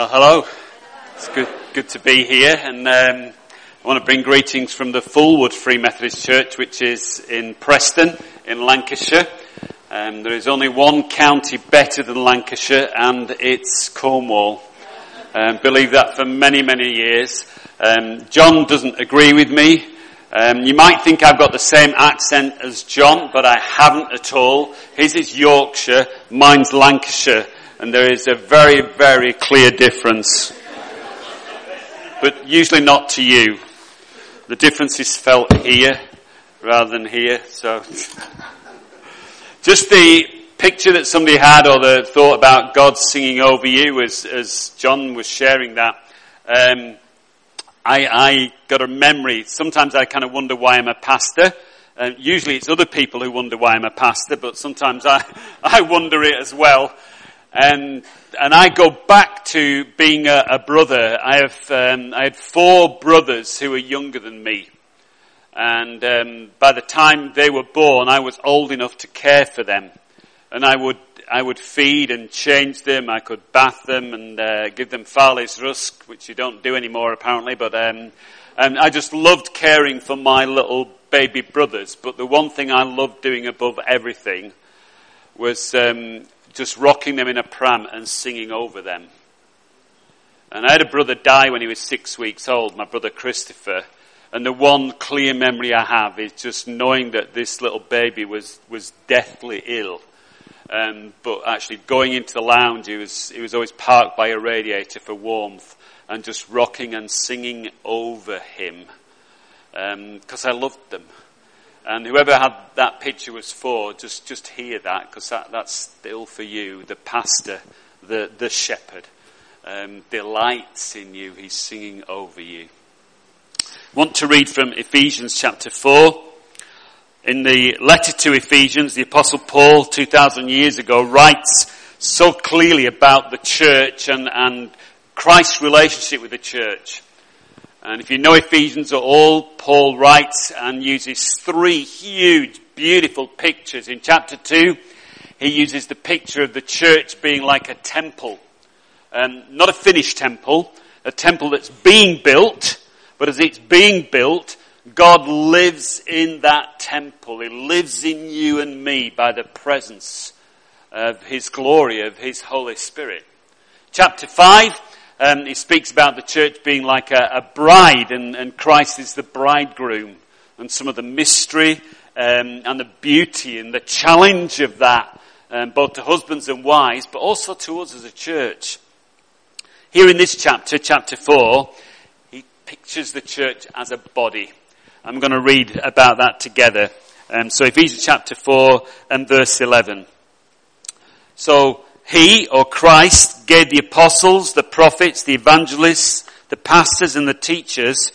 Oh, hello. It's good, good to be here, and um, I want to bring greetings from the Fulwood Free Methodist Church, which is in Preston, in Lancashire. Um, there is only one county better than Lancashire, and it's Cornwall. Um, believe that for many, many years. Um, John doesn't agree with me. Um, you might think I've got the same accent as John, but I haven't at all. His is Yorkshire, mine's Lancashire, and there is a very, very clear difference. But usually not to you. The difference is felt here rather than here, so. Just the picture that somebody had or the thought about God singing over you as, as John was sharing that. Um, I, I got a memory. Sometimes I kind of wonder why I'm a pastor. Uh, usually it's other people who wonder why I'm a pastor, but sometimes I, I wonder it as well. And, and I go back to being a, a brother. I have, um, I had four brothers who were younger than me. And um, by the time they were born, I was old enough to care for them. And I would I would feed and change them. I could bath them and uh, give them Farley's rusk, which you don't do anymore apparently. But um, and I just loved caring for my little baby brothers. But the one thing I loved doing above everything was um, just rocking them in a pram and singing over them. And I had a brother die when he was six weeks old, my brother Christopher. And the one clear memory I have is just knowing that this little baby was, was deathly ill um, but actually going into the lounge, he was, he was always parked by a radiator for warmth and just rocking and singing over him. Because um, I loved them. And whoever had that picture was for, just, just hear that, because that, that's still for you, the pastor, the, the shepherd. Um, delights in you. He's singing over you. I want to read from Ephesians chapter 4. In the letter to Ephesians, the apostle Paul, 2,000 years ago, writes so clearly about the church and, and Christ's relationship with the church. And if you know Ephesians at all, Paul writes and uses three huge, beautiful pictures. In chapter 2, he uses the picture of the church being like a temple. Um, not a finished temple, a temple that's being built, but as it's being built, God lives in that temple. He lives in you and me by the presence of His glory, of His Holy Spirit. Chapter 5, um, he speaks about the church being like a, a bride and, and, Christ is the bridegroom and some of the mystery um, and the beauty and the challenge of that, um, both to husbands and wives, but also to us as a church. Here in this chapter, chapter 4, he pictures the church as a body. I'm going to read about that together. Um, so Ephesians chapter 4 and verse 11. So he or Christ gave the apostles, the prophets, the evangelists, the pastors and the teachers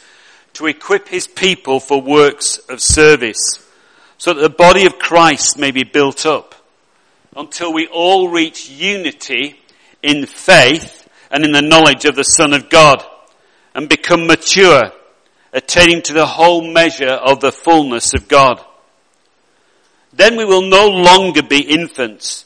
to equip his people for works of service so that the body of Christ may be built up until we all reach unity in faith and in the knowledge of the Son of God and become mature attaining to the whole measure of the fullness of God. Then we will no longer be infants,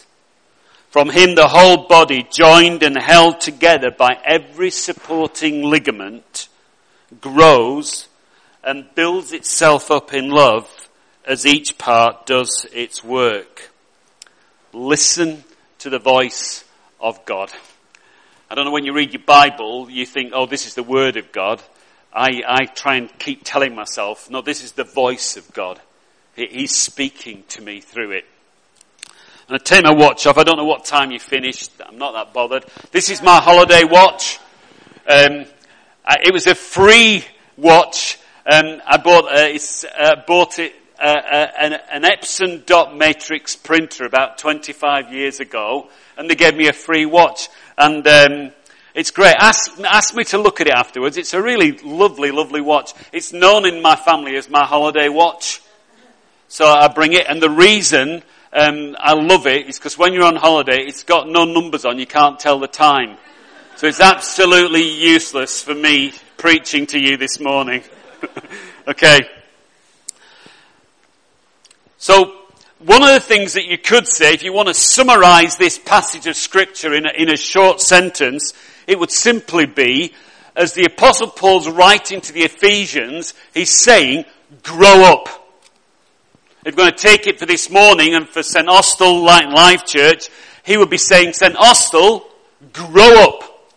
From him the whole body joined and held together by every supporting ligament grows and builds itself up in love as each part does its work. Listen to the voice of God. I don't know when you read your Bible, you think, oh, this is the Word of God. I, I try and keep telling myself, no, this is the voice of God. He's speaking to me through it. And I take my watch off. I don't know what time you finished. I'm not that bothered. This is my holiday watch. Um, it was a free watch. Um, I bought, uh, uh, bought it uh, uh, an, an, Epson dot matrix printer about 25 years ago, and they gave me a free watch. And um, It's great. Ask, ask me to look at it afterwards. It's a really lovely, lovely watch. It's known in my family as my holiday watch. So I bring it, and the reason um, I love it, is because when you're on holiday, it's got no numbers on. You can't tell the time. So it's absolutely useless for me preaching to you this morning. okay. So one of the things that you could say, if you want to summarize this passage of scripture in a, in a short sentence, it would simply be, as the apostle Paul's writing to the Ephesians, he's saying, grow up. If we're going to take it for this morning and for St. Austell Life Church, he would be saying, St. Austell, grow up.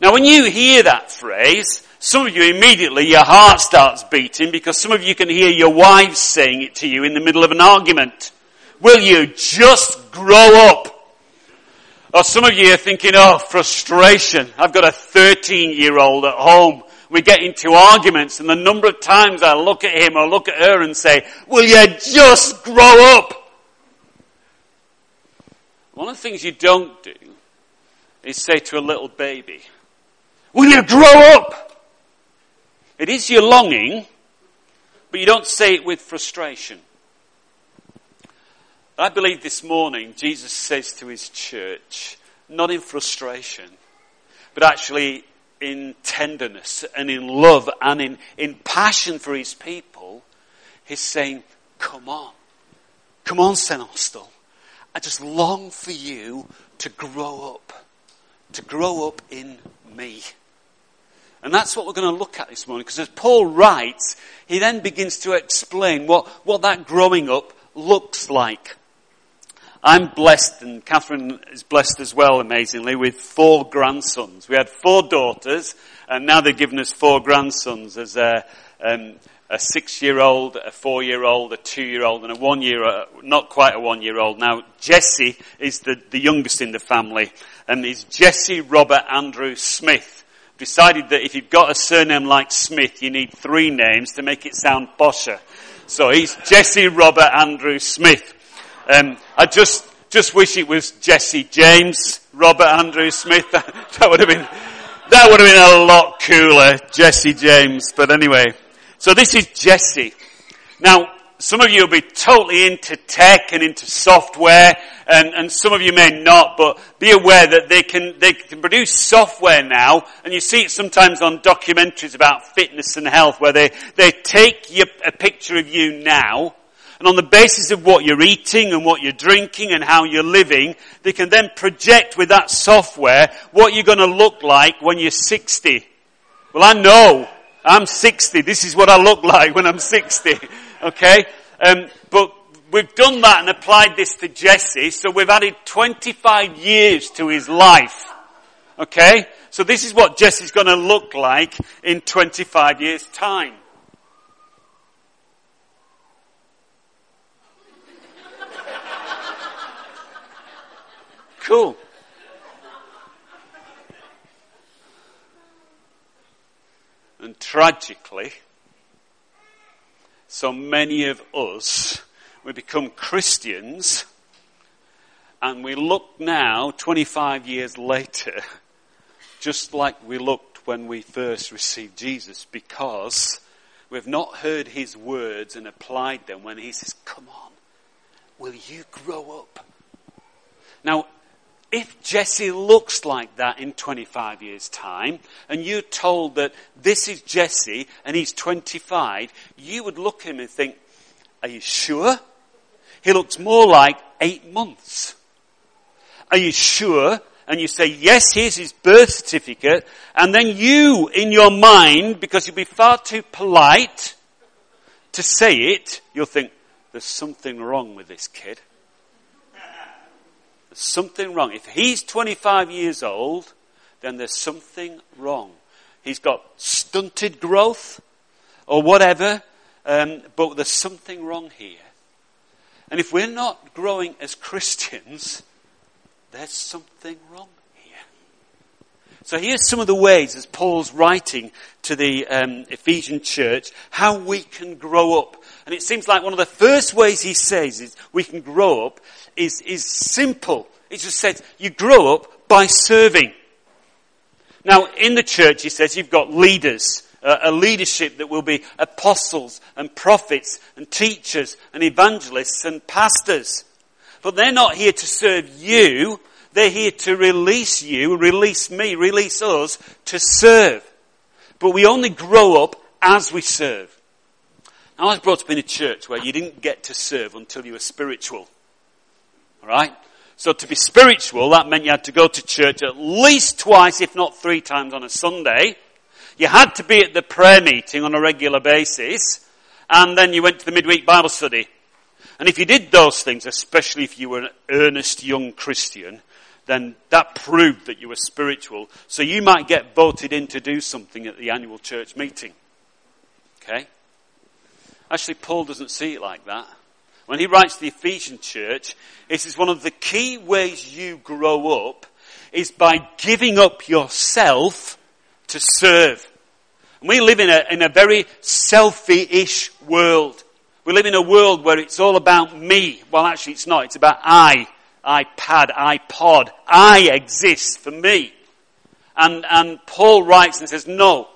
Now when you hear that phrase, some of you immediately, your heart starts beating because some of you can hear your wives saying it to you in the middle of an argument. Will you just grow up? Or some of you are thinking, oh, frustration. I've got a 13 year old at home. We get into arguments and the number of times I look at him or look at her and say, will you just grow up? One of the things you don't do is say to a little baby, will you grow up? It is your longing, but you don't say it with frustration. I believe this morning Jesus says to his church, not in frustration, but actually in tenderness and in love and in, in passion for his people, he's saying, come on. Come on, St. Austell. I just long for you to grow up. To grow up in me. And that's what we're going to look at this morning, because as Paul writes, he then begins to explain what, what that growing up looks like. I'm blessed, and Catherine is blessed as well, amazingly, with four grandsons. We had four daughters, and now they've given us four grandsons as a, um, a six-year-old, a four-year-old, a two-year-old, and a one-year, uh, not quite a one-year-old. Now, Jesse is the, the youngest in the family, and is Jesse Robert Andrew Smith decided that if you've got a surname like Smith, you need three names to make it sound posher. So he's Jesse Robert Andrew Smith. Um, I just just wish it was Jesse James Robert Andrew Smith. That, that would have been that would have been a lot cooler, Jesse James. But anyway, so this is Jesse. Now, some of you will be totally into tech and into software, and, and some of you may not, but be aware that they can, they can produce software now, and you see it sometimes on documentaries about fitness and health, where they, they take your, a picture of you now, and on the basis of what you're eating and what you're drinking and how you're living, they can then project with that software what you're going to look like when you're 60. Well, I know. I'm 60. This is what I look like when I'm 60. Okay? Um, but we've done that and applied this to Jesse, so we've added 25 years to his life. Okay? So this is what Jesse's going to look like in 25 years' time. Cool. And tragically, so many of us, we become Christians and we look now, 25 years later, just like we looked when we first received Jesus because we've not heard his words and applied them when he says, come on, will you grow up? Now, if Jesse looks like that in 25 years' time, and you're told that this is Jesse and he's 25, you would look at him and think, are you sure? He looks more like eight months. Are you sure? And you say, yes, here's his birth certificate. And then you, in your mind, because you'll be far too polite to say it, you'll think, there's something wrong with this kid something wrong. If he's 25 years old, then there's something wrong. He's got stunted growth or whatever, um, but there's something wrong here. And if we're not growing as Christians, there's something wrong. So here's some of the ways, as Paul's writing to the um, Ephesian church, how we can grow up. And it seems like one of the first ways he says is we can grow up is, is simple. It just says you grow up by serving. Now, in the church, he says, you've got leaders, uh, a leadership that will be apostles and prophets and teachers and evangelists and pastors. But they're not here to serve you. They're here to release you, release me, release us to serve. But we only grow up as we serve. Now, I was brought up in a church where you didn't get to serve until you were spiritual. Alright? So to be spiritual, that meant you had to go to church at least twice, if not three times on a Sunday. You had to be at the prayer meeting on a regular basis. And then you went to the midweek Bible study. And if you did those things, especially if you were an earnest young Christian, then that proved that you were spiritual. So you might get voted in to do something at the annual church meeting. Okay? Actually, Paul doesn't see it like that. When he writes the Ephesian church, this is one of the key ways you grow up is by giving up yourself to serve. And we live in a, in a very selfie-ish world. We live in a world where it's all about me. Well, actually it's not. It's about I, iPad, iPod. I exist for me. And, and Paul writes and says, no,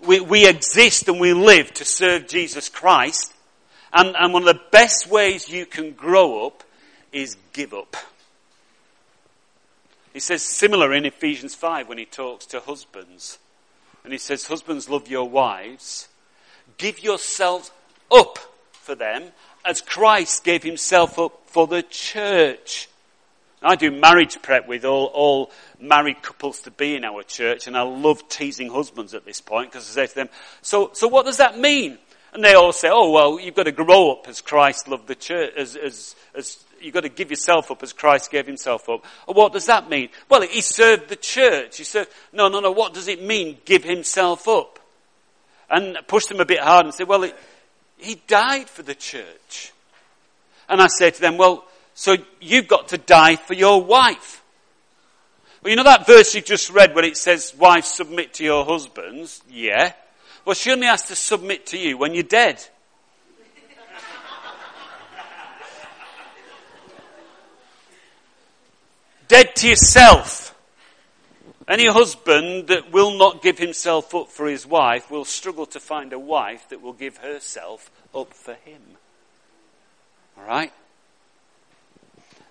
we, we exist and we live to serve Jesus Christ. And, and one of the best ways you can grow up is give up. He says similar in Ephesians 5 when he talks to husbands. And he says, Husbands, love your wives. Give yourselves up for them as Christ gave himself up for the church. I do marriage prep with all, all married couples to be in our church, and I love teasing husbands at this point because I say to them, so, so what does that mean? And they all say, oh, well, you've got to grow up as Christ loved the church, as, as, as you've got to give yourself up as Christ gave himself up. Well, what does that mean? Well, he served the church. He said, no, no, no, what does it mean, give himself up? And push them a bit hard and say, well, it, he died for the church. And I say to them, well, so you've got to die for your wife. Well, you know that verse you just read where it says, wives submit to your husbands? Yeah. Well, she only has to submit to you when you're dead. dead to yourself. Any husband that will not give himself up for his wife will struggle to find a wife that will give herself up for him. Alright?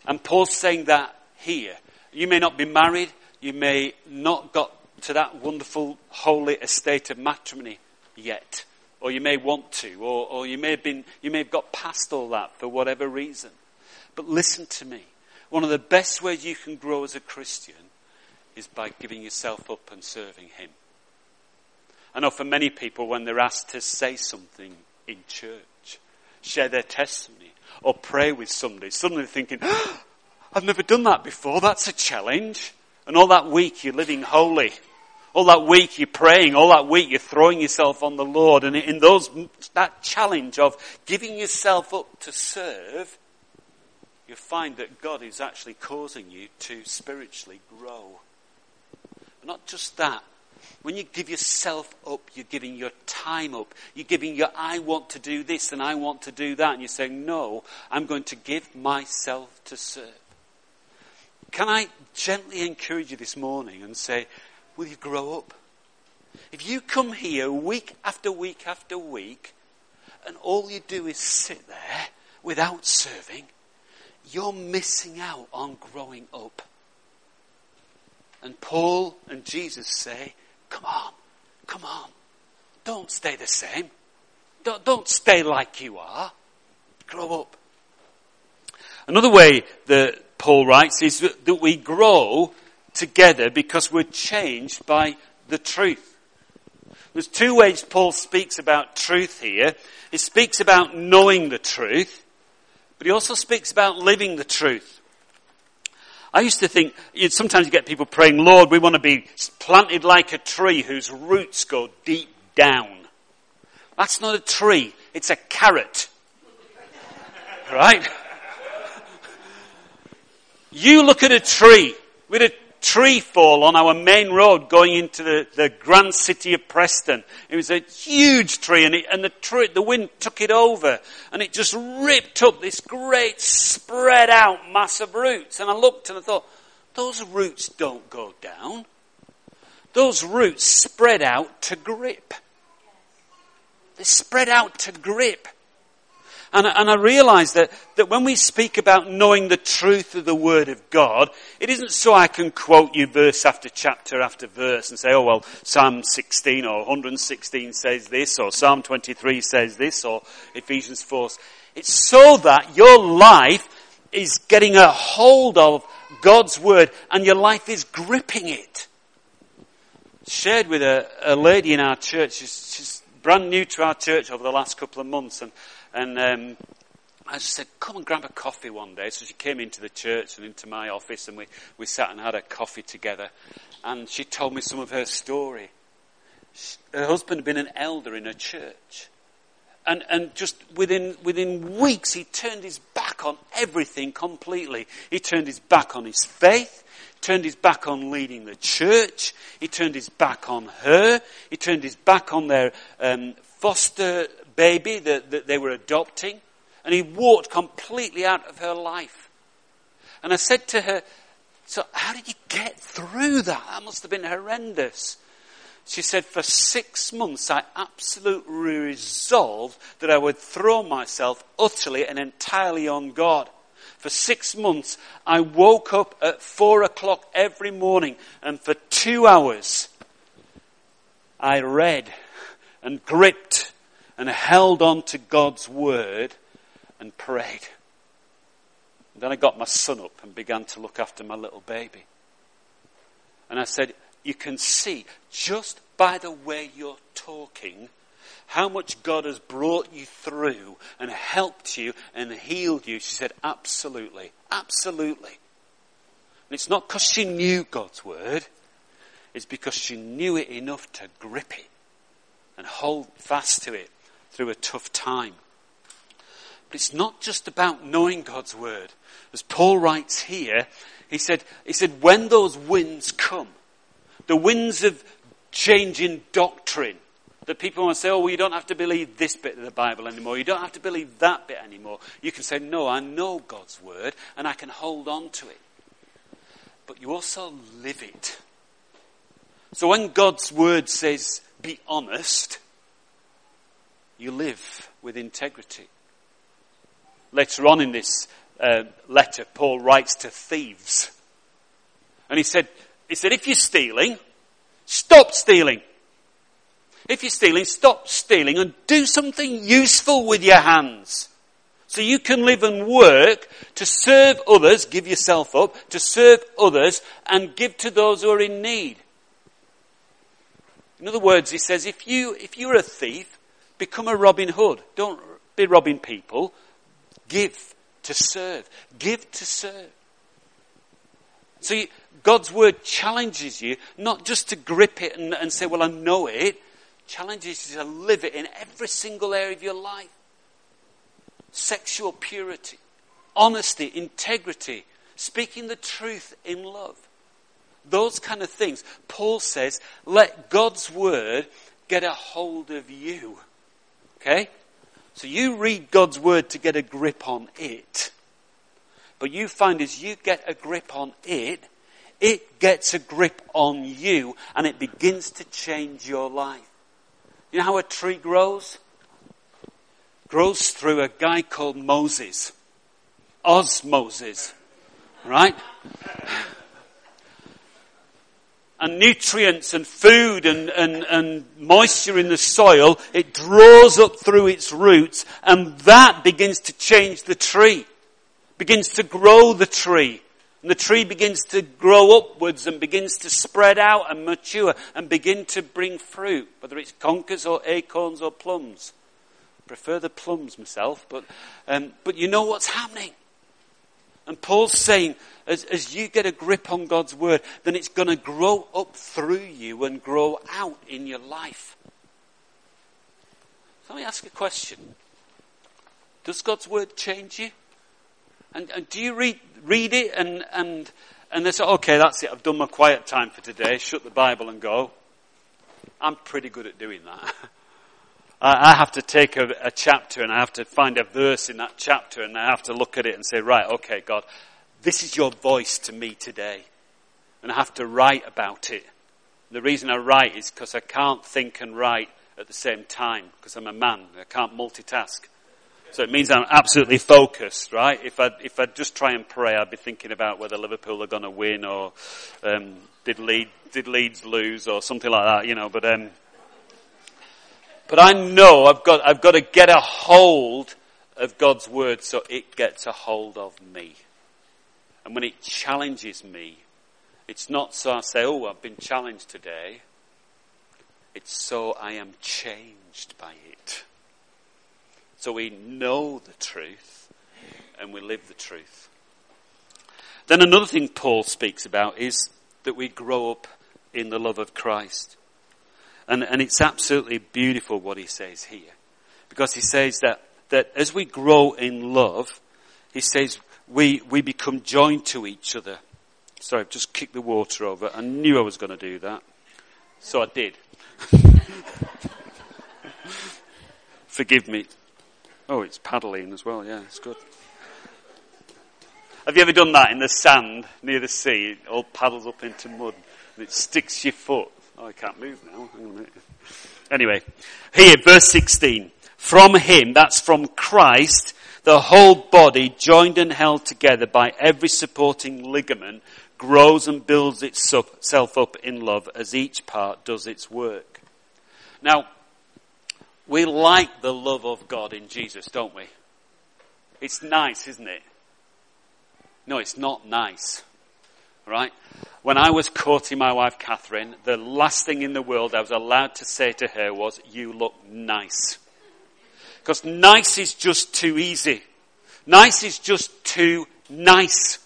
And Paul's saying that here. You may not be married, you may not got to that wonderful holy estate of matrimony yet. Or you may want to, or, or you may have been, you may have got past all that for whatever reason. But listen to me. One of the best ways you can grow as a Christian is by giving yourself up and serving Him. I know for many people when they're asked to say something in church, share their testimony, or pray with somebody, suddenly thinking, oh, I've never done that before, that's a challenge. And all that week you're living holy. All that week you're praying, all that week you're throwing yourself on the Lord, and in those, that challenge of giving yourself up to serve, you find that God is actually causing you to spiritually grow. Not just that. When you give yourself up, you're giving your time up. You're giving your, I want to do this and I want to do that. And you're saying, no, I'm going to give myself to serve. Can I gently encourage you this morning and say, will you grow up? If you come here week after week after week, and all you do is sit there without serving, you're missing out on growing up. And Paul and Jesus say, come on, come on. Don't stay the same. Don't, don't stay like you are. Grow up. Another way that Paul writes is that we grow together because we're changed by the truth. There's two ways Paul speaks about truth here. He speaks about knowing the truth, but he also speaks about living the truth. I used to think, sometimes you get people praying, Lord, we want to be planted like a tree whose roots go deep down. That's not a tree, it's a carrot. right? You look at a tree with a tree fall on our main road going into the, the grand city of Preston. It was a huge tree and, it, and the, tree, the wind took it over and it just ripped up this great spread out mass of roots. And I looked and I thought, those roots don't go down. those roots spread out to grip. They spread out to grip. And, and I realize that, that when we speak about knowing the truth of the Word of God, it isn't so I can quote you verse after chapter after verse and say, oh well, Psalm 16 or 116 says this, or Psalm 23 says this, or Ephesians 4. It's so that your life is getting a hold of God's Word and your life is gripping it. Shared with a, a lady in our church, she's, she's brand new to our church over the last couple of months and and um, I just said, come and grab a coffee one day. So she came into the church and into my office and we, we sat and had a coffee together. And she told me some of her story. She, her husband had been an elder in a church. And, and just within, within weeks, he turned his back on everything completely. He turned his back on his faith. Turned his back on leading the church. He turned his back on her. He turned his back on their um, foster baby that, that they were adopting, and he walked completely out of her life. And I said to her, So, how did you get through that? That must have been horrendous. She said, For six months, I absolutely resolved that I would throw myself utterly and entirely on God. For six months, I woke up at four o'clock every morning, and for two hours, I read and gripped and held on to God's word and prayed. And then I got my son up and began to look after my little baby. And I said, You can see just by the way you're talking how much God has brought you through and helped you and healed you. She said, Absolutely. Absolutely. And it's not because she knew God's word, it's because she knew it enough to grip it and hold fast to it through a tough time. But it's not just about knowing God's word. As Paul writes here, he said, he said, when those winds come, the winds of changing doctrine, that people want to say, oh, well, you don't have to believe this bit of the Bible anymore. You don't have to believe that bit anymore. You can say, no, I know God's word and I can hold on to it. But you also live it. So when God's word says, be honest, you live with integrity. Later on in this uh, letter, Paul writes to thieves. And he said, he said, if you're stealing, stop stealing. If you're stealing, stop stealing and do something useful with your hands. So you can live and work to serve others, give yourself up, to serve others and give to those who are in need. In other words, he says, if you, if you're a thief, Become a Robin Hood. Don't be robbing people. Give to serve. Give to serve. You, God's word challenges you not just to grip it and, and say, well, I know it. Challenges you to live it in every single area of your life. Sexual purity, honesty, integrity, speaking the truth in love. Those kind of things. Paul says, let God's word get a hold of you. Okay? So you read God's word to get a grip on it. But you find as you get a grip on it, it gets a grip on you and it begins to change your life. You know how a tree grows? Grows through a guy called Moses. Osmosis. Right? And nutrients and food and, and, and moisture in the soil, it draws up through its roots and that begins to change the tree, begins to grow the tree. And the tree begins to grow upwards and begins to spread out and mature and begin to bring fruit, whether it's conkers or acorns or plums. I prefer the plums myself, but, um, but you know what's happening. And Paul's saying, as, as you get a grip on God's word, then it's going to grow up through you and grow out in your life. let me ask a question. Does God's word change you? And, and do you read, read it and, and, and they say, okay, that's it, I've done my quiet time for today, shut the Bible and go? I'm pretty good at doing that. I have to take a, a, chapter and I have to find a verse in that chapter and I have to look at it and say, right, okay, God, this is your voice to me today. And I have to write about it. The reason I write is because I can't think and write at the same time because I'm a man. I can't multitask. So it means I'm absolutely focused, right? If I if I just try and pray, I'd be thinking about whether Liverpool are going to win or um, did Leeds did Leeds lose or something like that, you know. But um, but I know I've got I've got to get a hold of God's word so it gets a hold of me. And when it challenges me, it's not so I say, "Oh, I've been challenged today." It's so I am changed by it. So we know the truth and we live the truth. Then another thing Paul speaks about is that we grow up in the love of Christ. And, and it's absolutely beautiful what he says here. Because he says that, that as we grow in love, he says we, we become joined to each other. Sorry, I've just kicked the water over. I knew I was going to do that. So I did. Forgive me. Oh, it's paddling as well. Yeah, it's good. Have you ever done that in the sand near the sea? It all paddles up into mud and it sticks your foot. Oh, I can't move now. Anyway, here, verse 16. From him, that's from Christ, the whole body, joined and held together by every supporting ligament, grows and builds itself up in love as each part does its work. Now, we like the love of God in Jesus, don't we? It's nice, isn't it? No, it's not nice. Right? When I was courting my wife Catherine, the last thing in the world I was allowed to say to her was, you look nice. Because nice is just too easy. Nice is just too nice.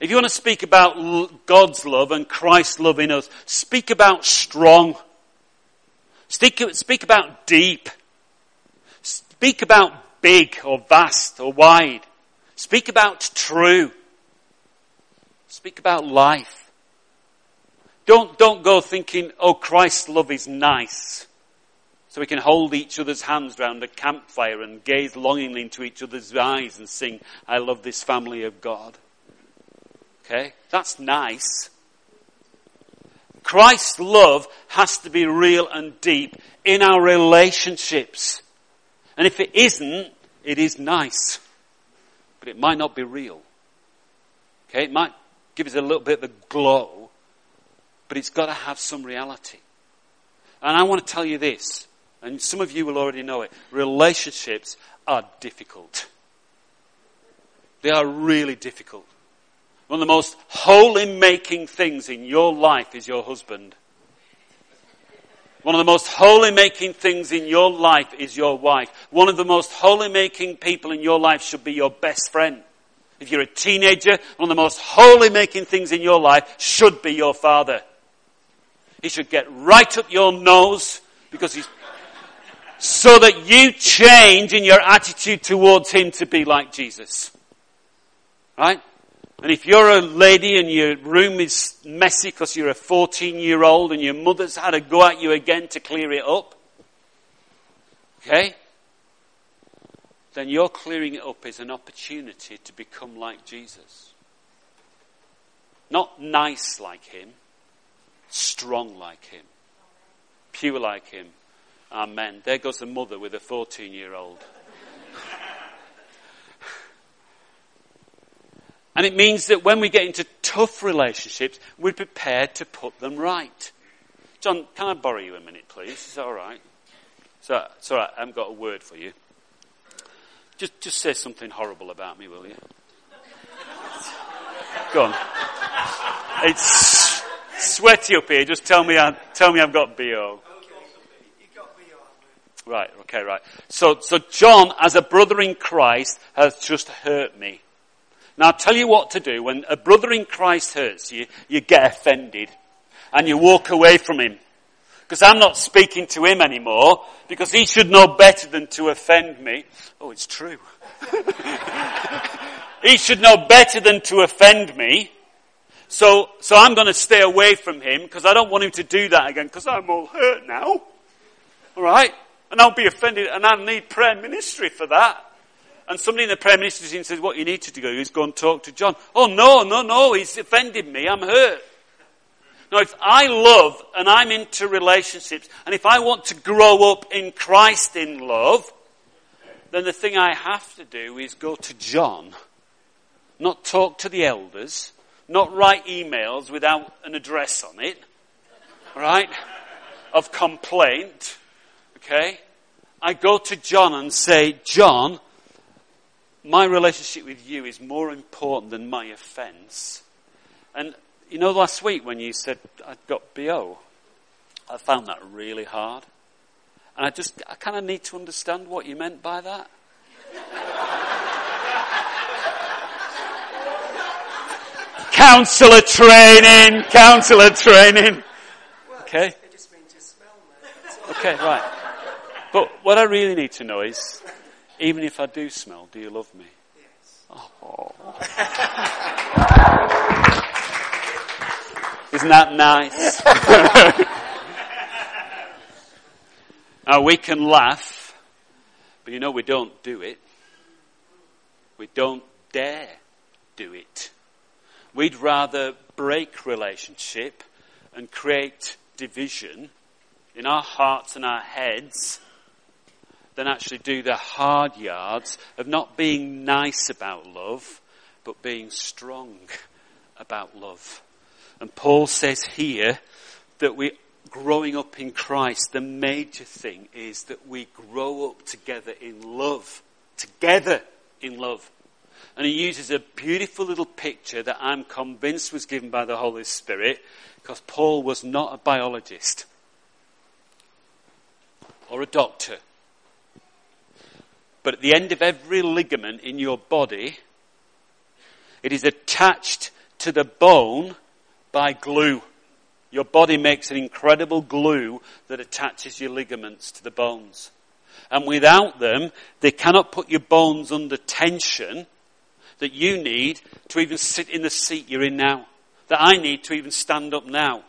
If you want to speak about God's love and Christ's love in us, speak about strong. Speak, speak about deep. Speak about big or vast or wide. Speak about true. Speak about life. Don't, don't go thinking, oh, Christ's love is nice. So we can hold each other's hands round a campfire and gaze longingly into each other's eyes and sing, I love this family of God. Okay? That's nice. Christ's love has to be real and deep in our relationships. And if it isn't, it is nice. But it might not be real. Okay, it might give us a little bit of a glow, but it's got to have some reality. And I want to tell you this, and some of you will already know it. Relationships are difficult. They are really difficult. One of the most holy making things in your life is your husband. One of the most holy making things in your life is your wife. One of the most holy making people in your life should be your best friend. If you're a teenager, one of the most holy making things in your life should be your father. He should get right up your nose because he's so that you change in your attitude towards him to be like Jesus. Right? And if you're a lady and your room is messy because you're a 14 year old and your mother's had to go at you again to clear it up, okay? Then your clearing it up is an opportunity to become like Jesus. Not nice like him, strong like him, pure like him. Amen. There goes the mother with a 14 year old. And it means that when we get into tough relationships, we're prepared to put them right. John, can I borrow you a minute, please? That all right? So, it's all right. I haven't got a word for you. Just, just say something horrible about me, will you? Go on. It's sweaty up here. Just tell me, I, tell me I've got bo. Right. Okay. Right. So, so John, as a brother in Christ, has just hurt me. Now I'll tell you what to do. When a brother in Christ hurts you, you get offended and you walk away from him. Because I'm not speaking to him anymore because he should know better than to offend me. Oh, it's true. he should know better than to offend me. So, so I'm going to stay away from him because I don't want him to do that again because I'm all hurt now. Alright? And I'll be offended and I need prayer ministry for that. And somebody in the prayer ministry team says, what you need to do is go and talk to John. Oh no, no, no, he's offended me, I'm hurt. Now, if I love and I'm into relationships, and if I want to grow up in Christ in love, then the thing I have to do is go to John, not talk to the elders, not write emails without an address on it, right? Of complaint, okay? I go to John and say, John, my relationship with you is more important than my offense. And you know, last week when you said I'd got BO, I found that really hard. And I just, I kind of need to understand what you meant by that. counselor training, counselor training. Okay. They just mean to smell, man. Okay, right. But what I really need to know is, even if I do smell, do you love me? Yes. Oh. Isn't that nice? now uh, we can laugh, but you know we don't do it. We don't dare do it. We'd rather break relationship and create division in our hearts and our heads than actually do the hard yards of not being nice about love, but being strong about love. And Paul says here that we growing up in Christ, the major thing is that we grow up together in love. Together in love. And he uses a beautiful little picture that I'm convinced was given by the Holy Spirit because Paul was not a biologist or a doctor. But at the end of every ligament in your body, it is attached to the bone by glue. Your body makes an incredible glue that attaches your ligaments to the bones. And without them, they cannot put your bones under tension that you need to even sit in the seat you're in now. That I need to even stand up now.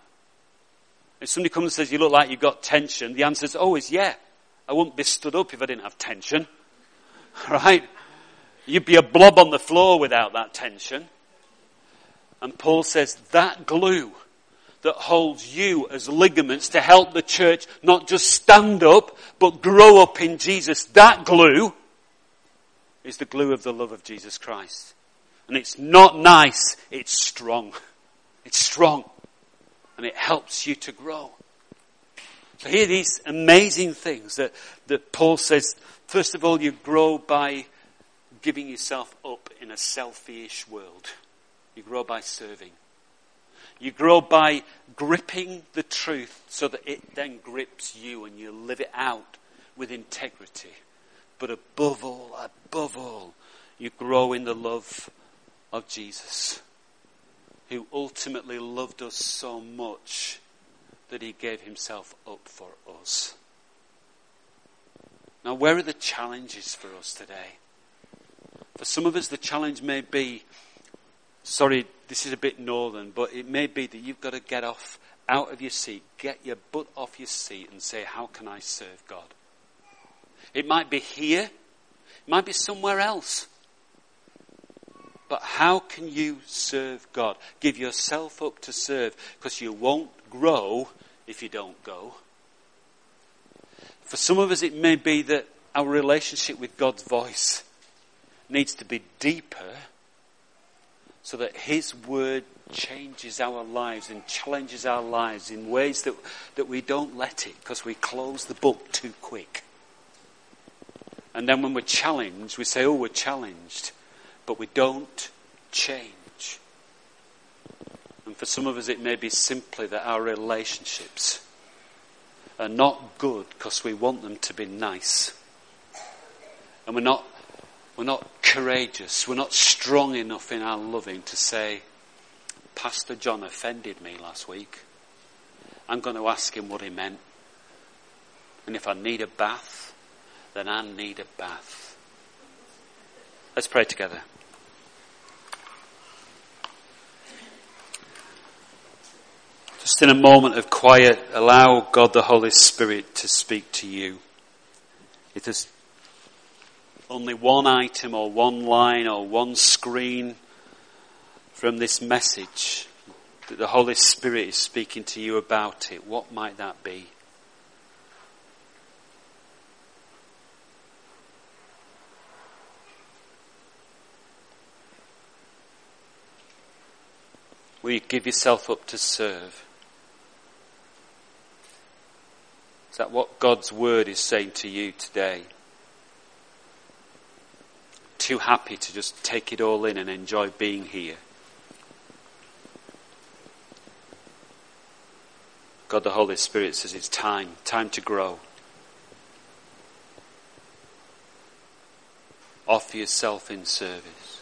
If somebody comes and says, you look like you've got tension, the answer is always, yeah. I wouldn't be stood up if I didn't have tension. Right? You'd be a blob on the floor without that tension. And Paul says that glue that holds you as ligaments to help the church not just stand up, but grow up in Jesus, that glue is the glue of the love of Jesus Christ. And it's not nice, it's strong. It's strong. And it helps you to grow. So here are these amazing things that, that Paul says First of all, you grow by giving yourself up in a selfish world. You grow by serving. You grow by gripping the truth so that it then grips you and you live it out with integrity. But above all, above all, you grow in the love of Jesus, who ultimately loved us so much that he gave himself up for us. Now, where are the challenges for us today? For some of us, the challenge may be sorry, this is a bit northern, but it may be that you've got to get off out of your seat, get your butt off your seat, and say, How can I serve God? It might be here, it might be somewhere else. But how can you serve God? Give yourself up to serve because you won't grow if you don't go. For some of us, it may be that our relationship with God's voice needs to be deeper so that His Word changes our lives and challenges our lives in ways that, that we don't let it because we close the book too quick. And then when we're challenged, we say, oh, we're challenged, but we don't change. And for some of us, it may be simply that our relationships are not good because we want them to be nice. And we're not, we're not courageous. We're not strong enough in our loving to say, Pastor John offended me last week. I'm going to ask him what he meant. And if I need a bath, then I need a bath. Let's pray together. Just in a moment of quiet, allow God the Holy Spirit to speak to you. It is only one item or one line or one screen from this message. that the Holy Spirit is speaking to you about it, what might that be? Will you give yourself up to serve? Is that what God's Word is saying to you today? Too happy to just take it all in and enjoy being here. God the Holy Spirit says it's time, time to grow. Offer yourself in service.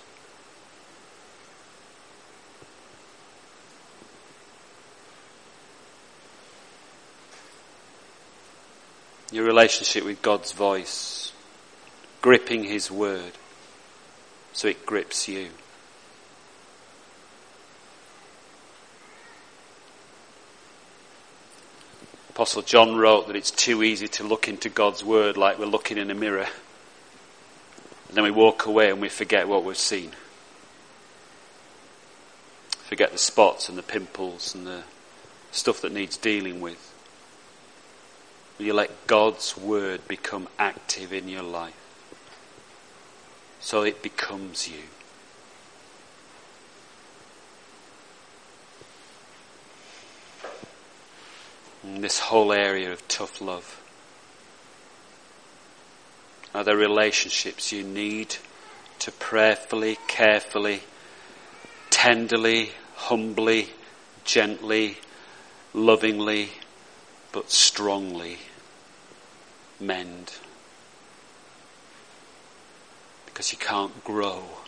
your relationship with God's voice, gripping His word so it grips you. Apostle John wrote that it's too easy to look into God's word like we're looking in a mirror. And then we walk away and we forget what we've seen. Forget the spots and the pimples and the stuff that needs dealing with. Will you let God's word become active in your life? So it becomes you. And this whole area of tough love. Are there relationships you need to prayerfully, carefully, tenderly, humbly, gently, lovingly but strongly mend. Because you can't grow